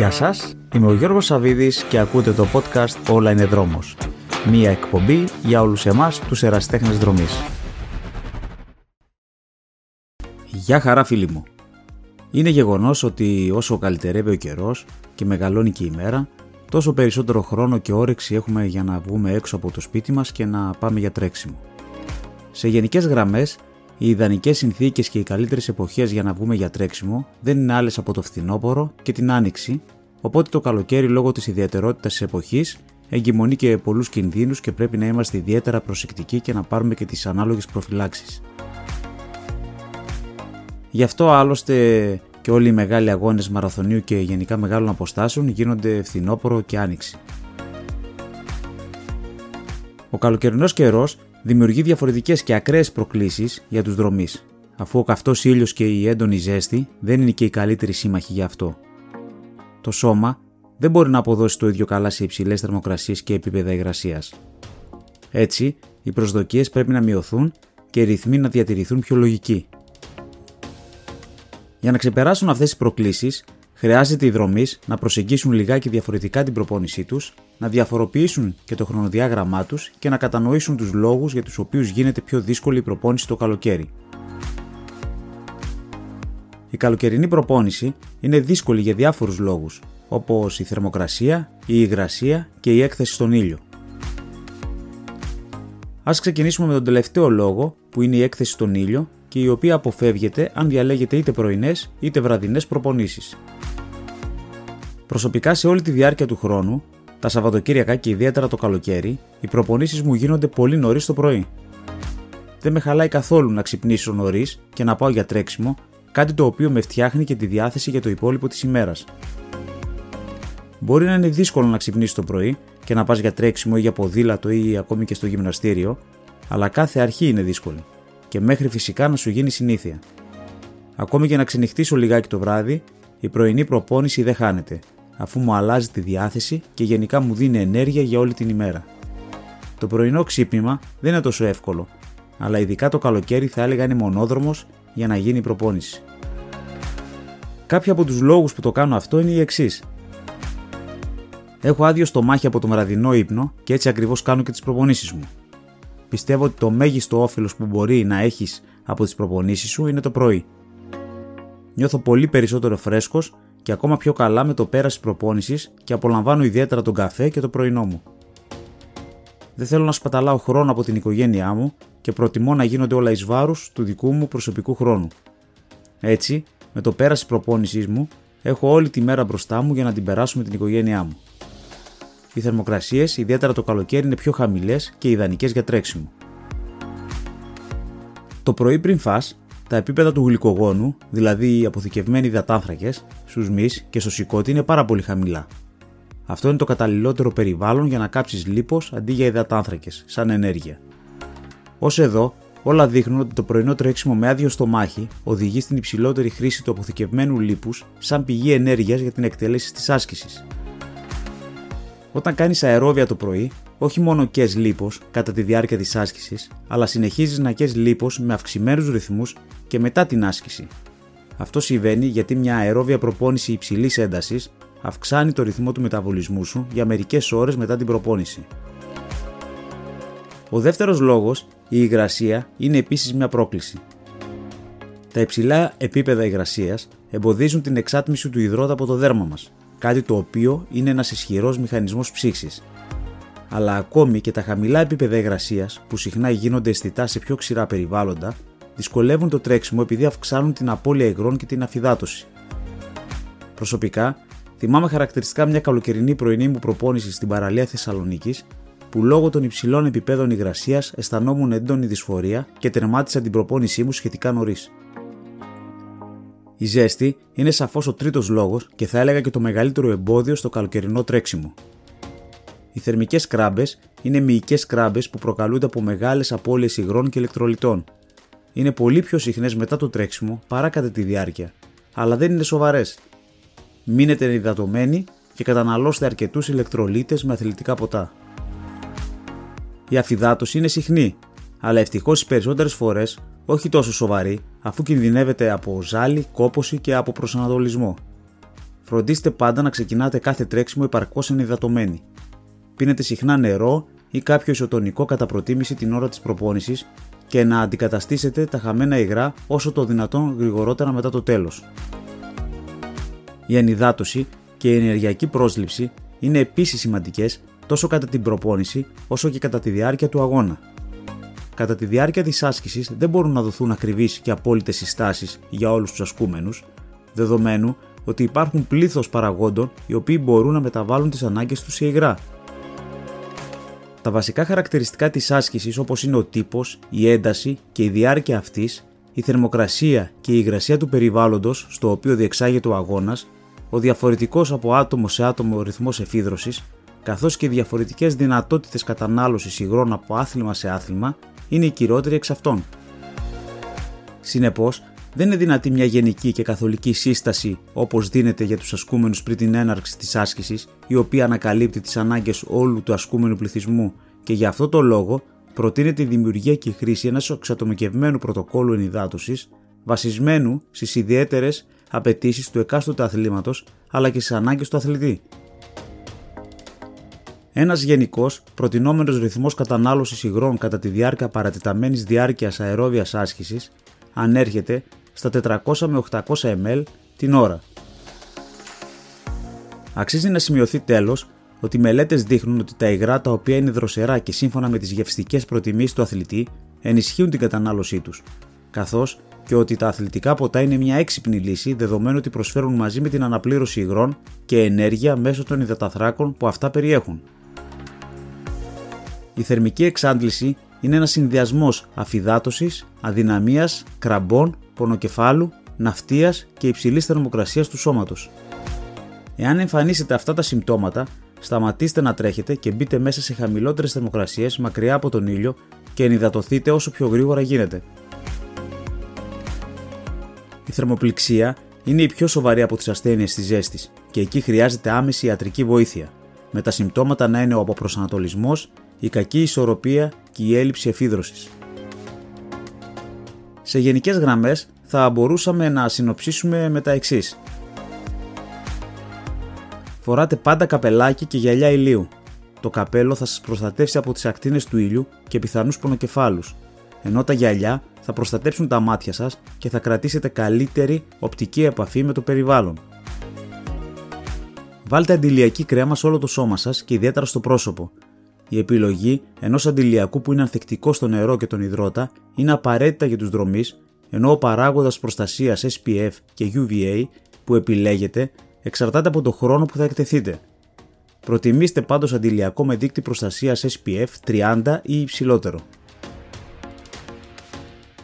Γεια σας, είμαι ο Γιώργος Σαβίδης και ακούτε το podcast «Όλα είναι δρόμος». Μία εκπομπή για όλους εμάς τους εραστέχνες δρομής. Γεια χαρά φίλοι μου. Είναι γεγονός ότι όσο καλυτερεύει ο καιρός και μεγαλώνει και η μέρα, τόσο περισσότερο χρόνο και όρεξη έχουμε για να βγούμε έξω από το σπίτι μας και να πάμε για τρέξιμο. Σε γενικές γραμμές, οι ιδανικές συνθήκες και οι καλύτερες εποχές για να βγούμε για τρέξιμο δεν είναι άλλες από το φθινόπωρο και την άνοιξη, οπότε το καλοκαίρι λόγω της ιδιαιτερότητας της εποχής εγκυμονεί και πολλούς κινδύνους και πρέπει να είμαστε ιδιαίτερα προσεκτικοί και να πάρουμε και τις ανάλογες προφυλάξεις. Γι' αυτό άλλωστε και όλοι οι μεγάλοι αγώνες μαραθωνίου και γενικά μεγάλων αποστάσεων γίνονται φθινόπωρο και άνοιξη. Ο καλοκαιρινός καιρός δημιουργεί διαφορετικές και ακραίες προκλήσεις για τους δρομείς, αφού ο καυτός ήλιος και η έντονη ζέστη δεν είναι και οι καλύτεροι σύμμαχοι για αυτό. Το σώμα δεν μπορεί να αποδώσει το ίδιο καλά σε υψηλές θερμοκρασίες και επίπεδα υγρασίας. Έτσι, οι προσδοκίες πρέπει να μειωθούν και οι ρυθμοί να διατηρηθούν πιο λογικοί. Για να ξεπεράσουν αυτές τις προκλήσεις, χρειάζεται οι δρομείς να προσεγγίσουν λιγάκι διαφορετικά την προπόνησή τους, να διαφοροποιήσουν και το χρονοδιάγραμμά τους και να κατανοήσουν τους λόγους για τους οποίους γίνεται πιο δύσκολη η προπόνηση το καλοκαίρι. Η καλοκαιρινή προπόνηση είναι δύσκολη για διάφορους λόγους, όπως η θερμοκρασία, η υγρασία και η έκθεση στον ήλιο. Ας ξεκινήσουμε με τον τελευταίο λόγο που είναι η έκθεση στον ήλιο και η οποία αποφεύγεται αν διαλέγετε είτε πρωινές είτε βραδινές προπονήσεις. Προσωπικά σε όλη τη διάρκεια του χρόνου, τα Σαββατοκύριακα και ιδιαίτερα το καλοκαίρι, οι προπονήσεις μου γίνονται πολύ νωρίς το πρωί. Δεν με χαλάει καθόλου να ξυπνήσω νωρίς και να πάω για τρέξιμο, κάτι το οποίο με φτιάχνει και τη διάθεση για το υπόλοιπο της ημέρας. Μπορεί να είναι δύσκολο να ξυπνήσεις το πρωί και να πας για τρέξιμο ή για ποδήλατο ή ακόμη και στο γυμναστήριο, αλλά κάθε αρχή είναι δύσκολη και μέχρι φυσικά να σου γίνει συνήθεια. Ακόμη και να ξενυχτήσω λιγάκι το βράδυ, η πρωινή προπόνηση δεν χάνεται, αφού μου αλλάζει τη διάθεση και γενικά μου δίνει ενέργεια για όλη την ημέρα. Το πρωινό ξύπνημα δεν είναι τόσο εύκολο, αλλά ειδικά το καλοκαίρι θα έλεγα είναι μονόδρομος για να γίνει η προπόνηση. Κάποιοι από τους λόγους που το κάνω αυτό είναι οι εξής. Έχω άδειο στομάχι από τον βραδινό ύπνο και έτσι ακριβώς κάνω και τις προπονήσεις μου πιστεύω ότι το μέγιστο όφελος που μπορεί να έχεις από τις προπονήσεις σου είναι το πρωί. Νιώθω πολύ περισσότερο φρέσκος και ακόμα πιο καλά με το πέρας της προπόνησης και απολαμβάνω ιδιαίτερα τον καφέ και το πρωινό μου. Δεν θέλω να σπαταλάω χρόνο από την οικογένειά μου και προτιμώ να γίνονται όλα εις βάρου του δικού μου προσωπικού χρόνου. Έτσι, με το πέρας της προπόνησής μου, έχω όλη τη μέρα μπροστά μου για να την περάσω με την οικογένειά μου οι θερμοκρασίες, ιδιαίτερα το καλοκαίρι, είναι πιο χαμηλές και ιδανικές για τρέξιμο. Το πρωί πριν φά, τα επίπεδα του γλυκογόνου, δηλαδή οι αποθηκευμένοι υδατάνθρακες, στους μυς και στο σηκώτη είναι πάρα πολύ χαμηλά. Αυτό είναι το καταλληλότερο περιβάλλον για να κάψεις λίπος αντί για υδατάνθρακες, σαν ενέργεια. Ω εδώ, όλα δείχνουν ότι το πρωινό τρέξιμο με άδειο στομάχι οδηγεί στην υψηλότερη χρήση του αποθηκευμένου λίπους σαν πηγή ενέργειας για την εκτέλεση της άσκησης. Όταν κάνεις αερόβια το πρωί, όχι μόνο κες λίπος κατά τη διάρκεια της άσκησης, αλλά συνεχίζεις να κες λίπος με αυξημένους ρυθμούς και μετά την άσκηση. Αυτό συμβαίνει γιατί μια αερόβια προπόνηση υψηλής έντασης αυξάνει το ρυθμό του μεταβολισμού σου για μερικές ώρες μετά την προπόνηση. Ο δεύτερος λόγος, η υγρασία, είναι επίσης μια πρόκληση. Τα υψηλά επίπεδα υγρασίας εμποδίζουν την εξάτμιση του υδρότα από το δέρμα μας, κάτι το οποίο είναι ένας ισχυρός μηχανισμός ψήξης. Αλλά ακόμη και τα χαμηλά επίπεδα υγρασίας, που συχνά γίνονται αισθητά σε πιο ξηρά περιβάλλοντα, δυσκολεύουν το τρέξιμο επειδή αυξάνουν την απώλεια υγρών και την αφυδάτωση. Προσωπικά, θυμάμαι χαρακτηριστικά μια καλοκαιρινή πρωινή μου προπόνηση στην παραλία Θεσσαλονίκης, που λόγω των υψηλών επιπέδων υγρασίας αισθανόμουν έντονη δυσφορία και τερμάτισα την προπόνησή μου σχετικά νωρίς. Η ζέστη είναι σαφώς ο τρίτος λόγος και θα έλεγα και το μεγαλύτερο εμπόδιο στο καλοκαιρινό τρέξιμο. Οι θερμικές κράμπες είναι μυϊκές κράμπες που προκαλούνται από μεγάλες απώλειες υγρών και ηλεκτρολιτών. Είναι πολύ πιο συχνές μετά το τρέξιμο παρά κατά τη διάρκεια, αλλά δεν είναι σοβαρές. Μείνετε υδατωμένοι και καταναλώστε αρκετούς ηλεκτρολίτες με αθλητικά ποτά. Η αφυδάτωση είναι συχνή, αλλά ευτυχώς τις περισσότερες φορές όχι τόσο σοβαρή, αφού κινδυνεύεται από ζάλι, κόποση και από προσανατολισμό. Φροντίστε πάντα να ξεκινάτε κάθε τρέξιμο επαρκώ ενυδατωμένοι. Πίνετε συχνά νερό ή κάποιο ισοτονικό κατά προτίμηση την ώρα της προπόνησης και να αντικαταστήσετε τα χαμένα υγρά όσο το δυνατόν γρηγορότερα μετά το τέλος. Η ενυδάτωση και η ενεργειακή πρόσληψη είναι επίσης σημαντικές τόσο κατά την προπόνηση όσο και κατά τη διάρκεια του αγώνα. Κατά τη διάρκεια της άσκησης δεν μπορούν να δοθούν ακριβείς και απόλυτες συστάσεις για όλους τους ασκούμενους, δεδομένου ότι υπάρχουν πλήθος παραγόντων οι οποίοι μπορούν να μεταβάλουν τις ανάγκες τους σε υγρά. Τα βασικά χαρακτηριστικά της άσκησης όπως είναι ο τύπος, η ένταση και η διάρκεια αυτής, η θερμοκρασία και η υγρασία του περιβάλλοντος στο οποίο διεξάγεται ο αγώνας, ο διαφορετικός από άτομο σε άτομο ρυθμός εφίδρωσης, καθώς και οι διαφορετικές δυνατότητες κατανάλωσης υγρών από άθλημα σε άθλημα είναι οι κυριότεροι εξ αυτών. Συνεπώς, δεν είναι δυνατή μια γενική και καθολική σύσταση όπως δίνεται για τους ασκούμενους πριν την έναρξη της άσκησης, η οποία ανακαλύπτει τις ανάγκες όλου του ασκούμενου πληθυσμού και για αυτό το λόγο προτείνεται η δημιουργία και η χρήση ενός εξατομικευμένου πρωτοκόλου ενυδάτωσης βασισμένου στις ιδιαίτερες απαιτήσεις του εκάστοτε αθλήματος αλλά και στις ανάγκες του αθλητή. Ένας γενικός, προτινόμενος ρυθμός κατανάλωσης υγρών κατά τη διάρκεια παρατεταμένη διάρκειας αερόβιας άσκησης ανέρχεται στα 400 με 800 ml την ώρα. Αξίζει να σημειωθεί τέλος ότι οι μελέτες δείχνουν ότι τα υγρά τα οποία είναι δροσερά και σύμφωνα με τις γευστικές προτιμήσεις του αθλητή ενισχύουν την κατανάλωσή τους, καθώς και ότι τα αθλητικά ποτά είναι μια έξυπνη λύση δεδομένου ότι προσφέρουν μαζί με την αναπλήρωση υγρών και ενέργεια μέσω των υδαταθράκων που αυτά περιέχουν. Η θερμική εξάντληση είναι ένας συνδυασμός αφυδάτωσης, αδυναμίας, κραμπών, πονοκεφάλου, ναυτίας και υψηλής θερμοκρασίας του σώματος. Εάν εμφανίσετε αυτά τα συμπτώματα, σταματήστε να τρέχετε και μπείτε μέσα σε χαμηλότερες θερμοκρασίες μακριά από τον ήλιο και ενυδατωθείτε όσο πιο γρήγορα γίνεται. Η θερμοπληξία είναι η πιο σοβαρή από τις ασθένειες της ζέστης και εκεί χρειάζεται άμεση ιατρική βοήθεια, με τα συμπτώματα να είναι ο αποπροσανατολισμός, η κακή ισορροπία και η έλλειψη εφίδρωσης. Σε γενικές γραμμές θα μπορούσαμε να συνοψίσουμε με τα εξής. Φοράτε πάντα καπελάκι και γυαλιά ηλίου. Το καπέλο θα σας προστατεύσει από τις ακτίνες του ήλιου και πιθανούς πονοκεφάλους, ενώ τα γυαλιά θα προστατέψουν τα μάτια σας και θα κρατήσετε καλύτερη οπτική επαφή με το περιβάλλον. Βάλτε αντιλιακή κρέμα σε όλο το σώμα σας και ιδιαίτερα στο πρόσωπο, η επιλογή ενός αντιλιακού που είναι ανθεκτικό στο νερό και τον υδρότα είναι απαραίτητα για τους δρομείς, ενώ ο παράγοντας προστασίας SPF και UVA που επιλέγετε εξαρτάται από το χρόνο που θα εκτεθείτε. Προτιμήστε πάντως αντιλιακό με δείκτη προστασίας SPF 30 ή υψηλότερο.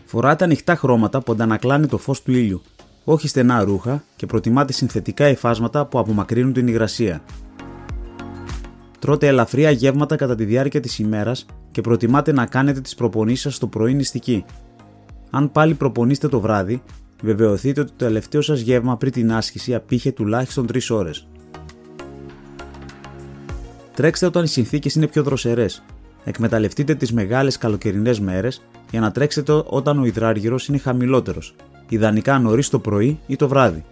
Φοράτε ανοιχτά χρώματα που αντανακλάνει το φως του ήλιου, όχι στενά ρούχα και προτιμάτε συνθετικά υφάσματα που απομακρύνουν την υγρασία. Τρώτε ελαφριά γεύματα κατά τη διάρκεια της ημέρας και προτιμάτε να κάνετε τις προπονήσεις σας το πρωί νηστική. Αν πάλι προπονείστε το βράδυ, βεβαιωθείτε ότι το τελευταίο σας γεύμα πριν την άσκηση απήχε τουλάχιστον 3 ώρες. Τρέξτε όταν οι συνθήκες είναι πιο δροσερές. Εκμεταλλευτείτε τις μεγάλες καλοκαιρινές μέρες για να τρέξετε όταν ο υδράργυρος είναι χαμηλότερος, ιδανικά νωρίς το πρωί ή το βράδυ.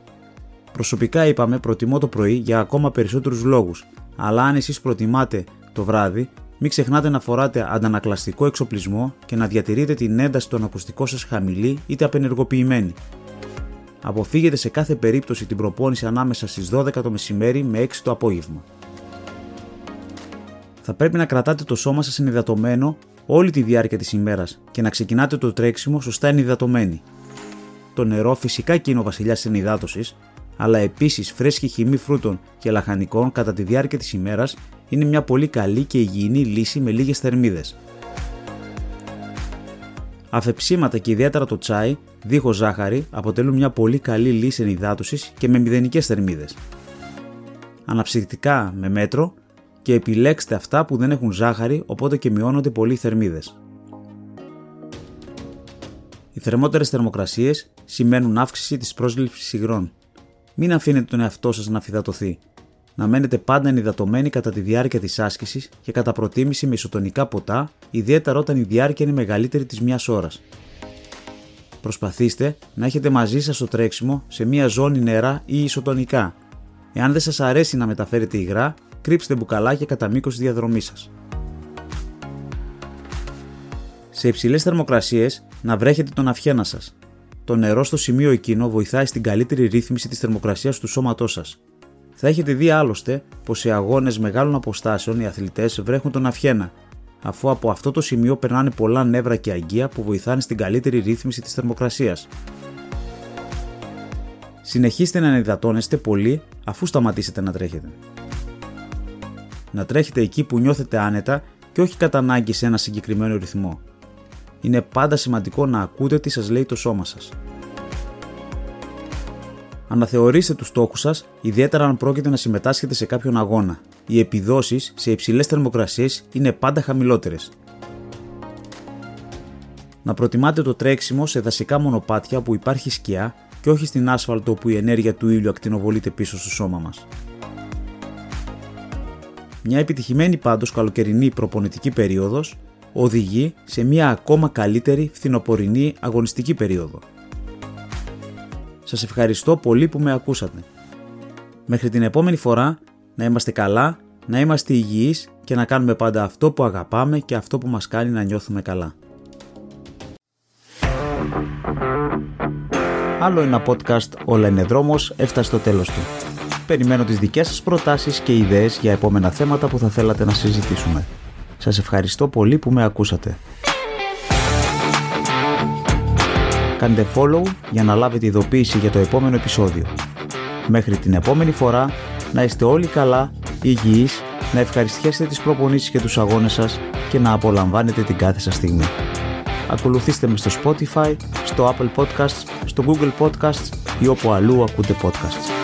Προσωπικά είπαμε προτιμώ το πρωί για ακόμα περισσότερους λόγους, αλλά αν εσείς προτιμάτε το βράδυ, μην ξεχνάτε να φοράτε αντανακλαστικό εξοπλισμό και να διατηρείτε την ένταση των ακουστικών σας χαμηλή είτε απενεργοποιημένη. Αποφύγετε σε κάθε περίπτωση την προπόνηση ανάμεσα στις 12 το μεσημέρι με 6 το απόγευμα. Θα πρέπει να κρατάτε το σώμα σας ενυδατωμένο όλη τη διάρκεια της ημέρας και να ξεκινάτε το τρέξιμο σωστά ενυδατωμένοι. Το νερό φυσικά και είναι ο βασιλιάς της ενυδάτωσης, αλλά επίσης φρέσκη χυμή φρούτων και λαχανικών κατά τη διάρκεια της ημέρας είναι μια πολύ καλή και υγιεινή λύση με λίγες θερμίδες. Αφεψίματα και ιδιαίτερα το τσάι, δίχως ζάχαρη, αποτελούν μια πολύ καλή λύση ενυδάτωσης και με μηδενικές θερμίδες. Αναψυκτικά με μέτρο και επιλέξτε αυτά που δεν έχουν ζάχαρη οπότε και μειώνονται πολύ οι θερμίδες. Οι θερμότερες θερμοκρασίες σημαίνουν αύξηση της πρόσληψης υγρών. Μην αφήνετε τον εαυτό σας να φυδατωθεί. Να μένετε πάντα ενυδατωμένοι κατά τη διάρκεια της άσκησης και κατά προτίμηση με ισοτονικά ποτά, ιδιαίτερα όταν η διάρκεια είναι μεγαλύτερη της μία ώρας. Προσπαθήστε να έχετε μαζί σας το τρέξιμο σε μία ζώνη νερά ή ισοτονικά. Εάν δεν σας αρέσει να μεταφέρετε υγρά, κρύψτε μπουκαλάκια κατά μήκος της διαδρομής σας. Σε υψηλές θερμοκρασίες, να βρέχετε τον αυχένα σας. Το νερό στο σημείο εκείνο βοηθάει στην καλύτερη ρύθμιση της θερμοκρασίας του σώματός σας. Θα έχετε δει άλλωστε πως σε αγώνες μεγάλων αποστάσεων οι αθλητές βρέχουν τον αυχένα, αφού από αυτό το σημείο περνάνε πολλά νεύρα και αγκία που βοηθάνε στην καλύτερη ρύθμιση της θερμοκρασίας. Συνεχίστε να υδατώνεστε πολύ αφού σταματήσετε να τρέχετε. Να τρέχετε εκεί που νιώθετε άνετα και όχι κατά ανάγκη σε ένα συγκεκριμένο ρυθμό. Είναι πάντα σημαντικό να ακούτε τι σας λέει το σώμα σας. Αναθεωρήστε τους στόχους σας, ιδιαίτερα αν πρόκειται να συμμετάσχετε σε κάποιον αγώνα. Οι επιδόσεις σε υψηλές θερμοκρασίες είναι πάντα χαμηλότερες. Να προτιμάτε το τρέξιμο σε δασικά μονοπάτια που υπάρχει σκιά και όχι στην άσφαλτο όπου η ενέργεια του ήλιου ακτινοβολείται πίσω στο σώμα μας. Μια επιτυχημένη πάντως καλοκαιρινή προπονητική περίοδος οδηγεί σε μια ακόμα καλύτερη φθινοπορεινή αγωνιστική περίοδο. Σας ευχαριστώ πολύ που με ακούσατε. Μέχρι την επόμενη φορά να είμαστε καλά, να είμαστε υγιείς και να κάνουμε πάντα αυτό που αγαπάμε και αυτό που μας κάνει να νιώθουμε καλά. Άλλο ένα podcast «Όλα είναι δρόμος» έφτασε στο τέλος του. Περιμένω τις δικές σας προτάσεις και ιδέες για επόμενα θέματα που θα θέλατε να συζητήσουμε. Σας ευχαριστώ πολύ που με ακούσατε. Κάντε follow για να λάβετε ειδοποίηση για το επόμενο επεισόδιο. Μέχρι την επόμενη φορά, να είστε όλοι καλά, υγιείς, να ευχαριστιέσετε τις προπονήσεις και τους αγώνες σας και να απολαμβάνετε την κάθε σας στιγμή. Ακολουθήστε με στο Spotify, στο Apple Podcasts, στο Google Podcasts ή όπου αλλού ακούτε podcasts.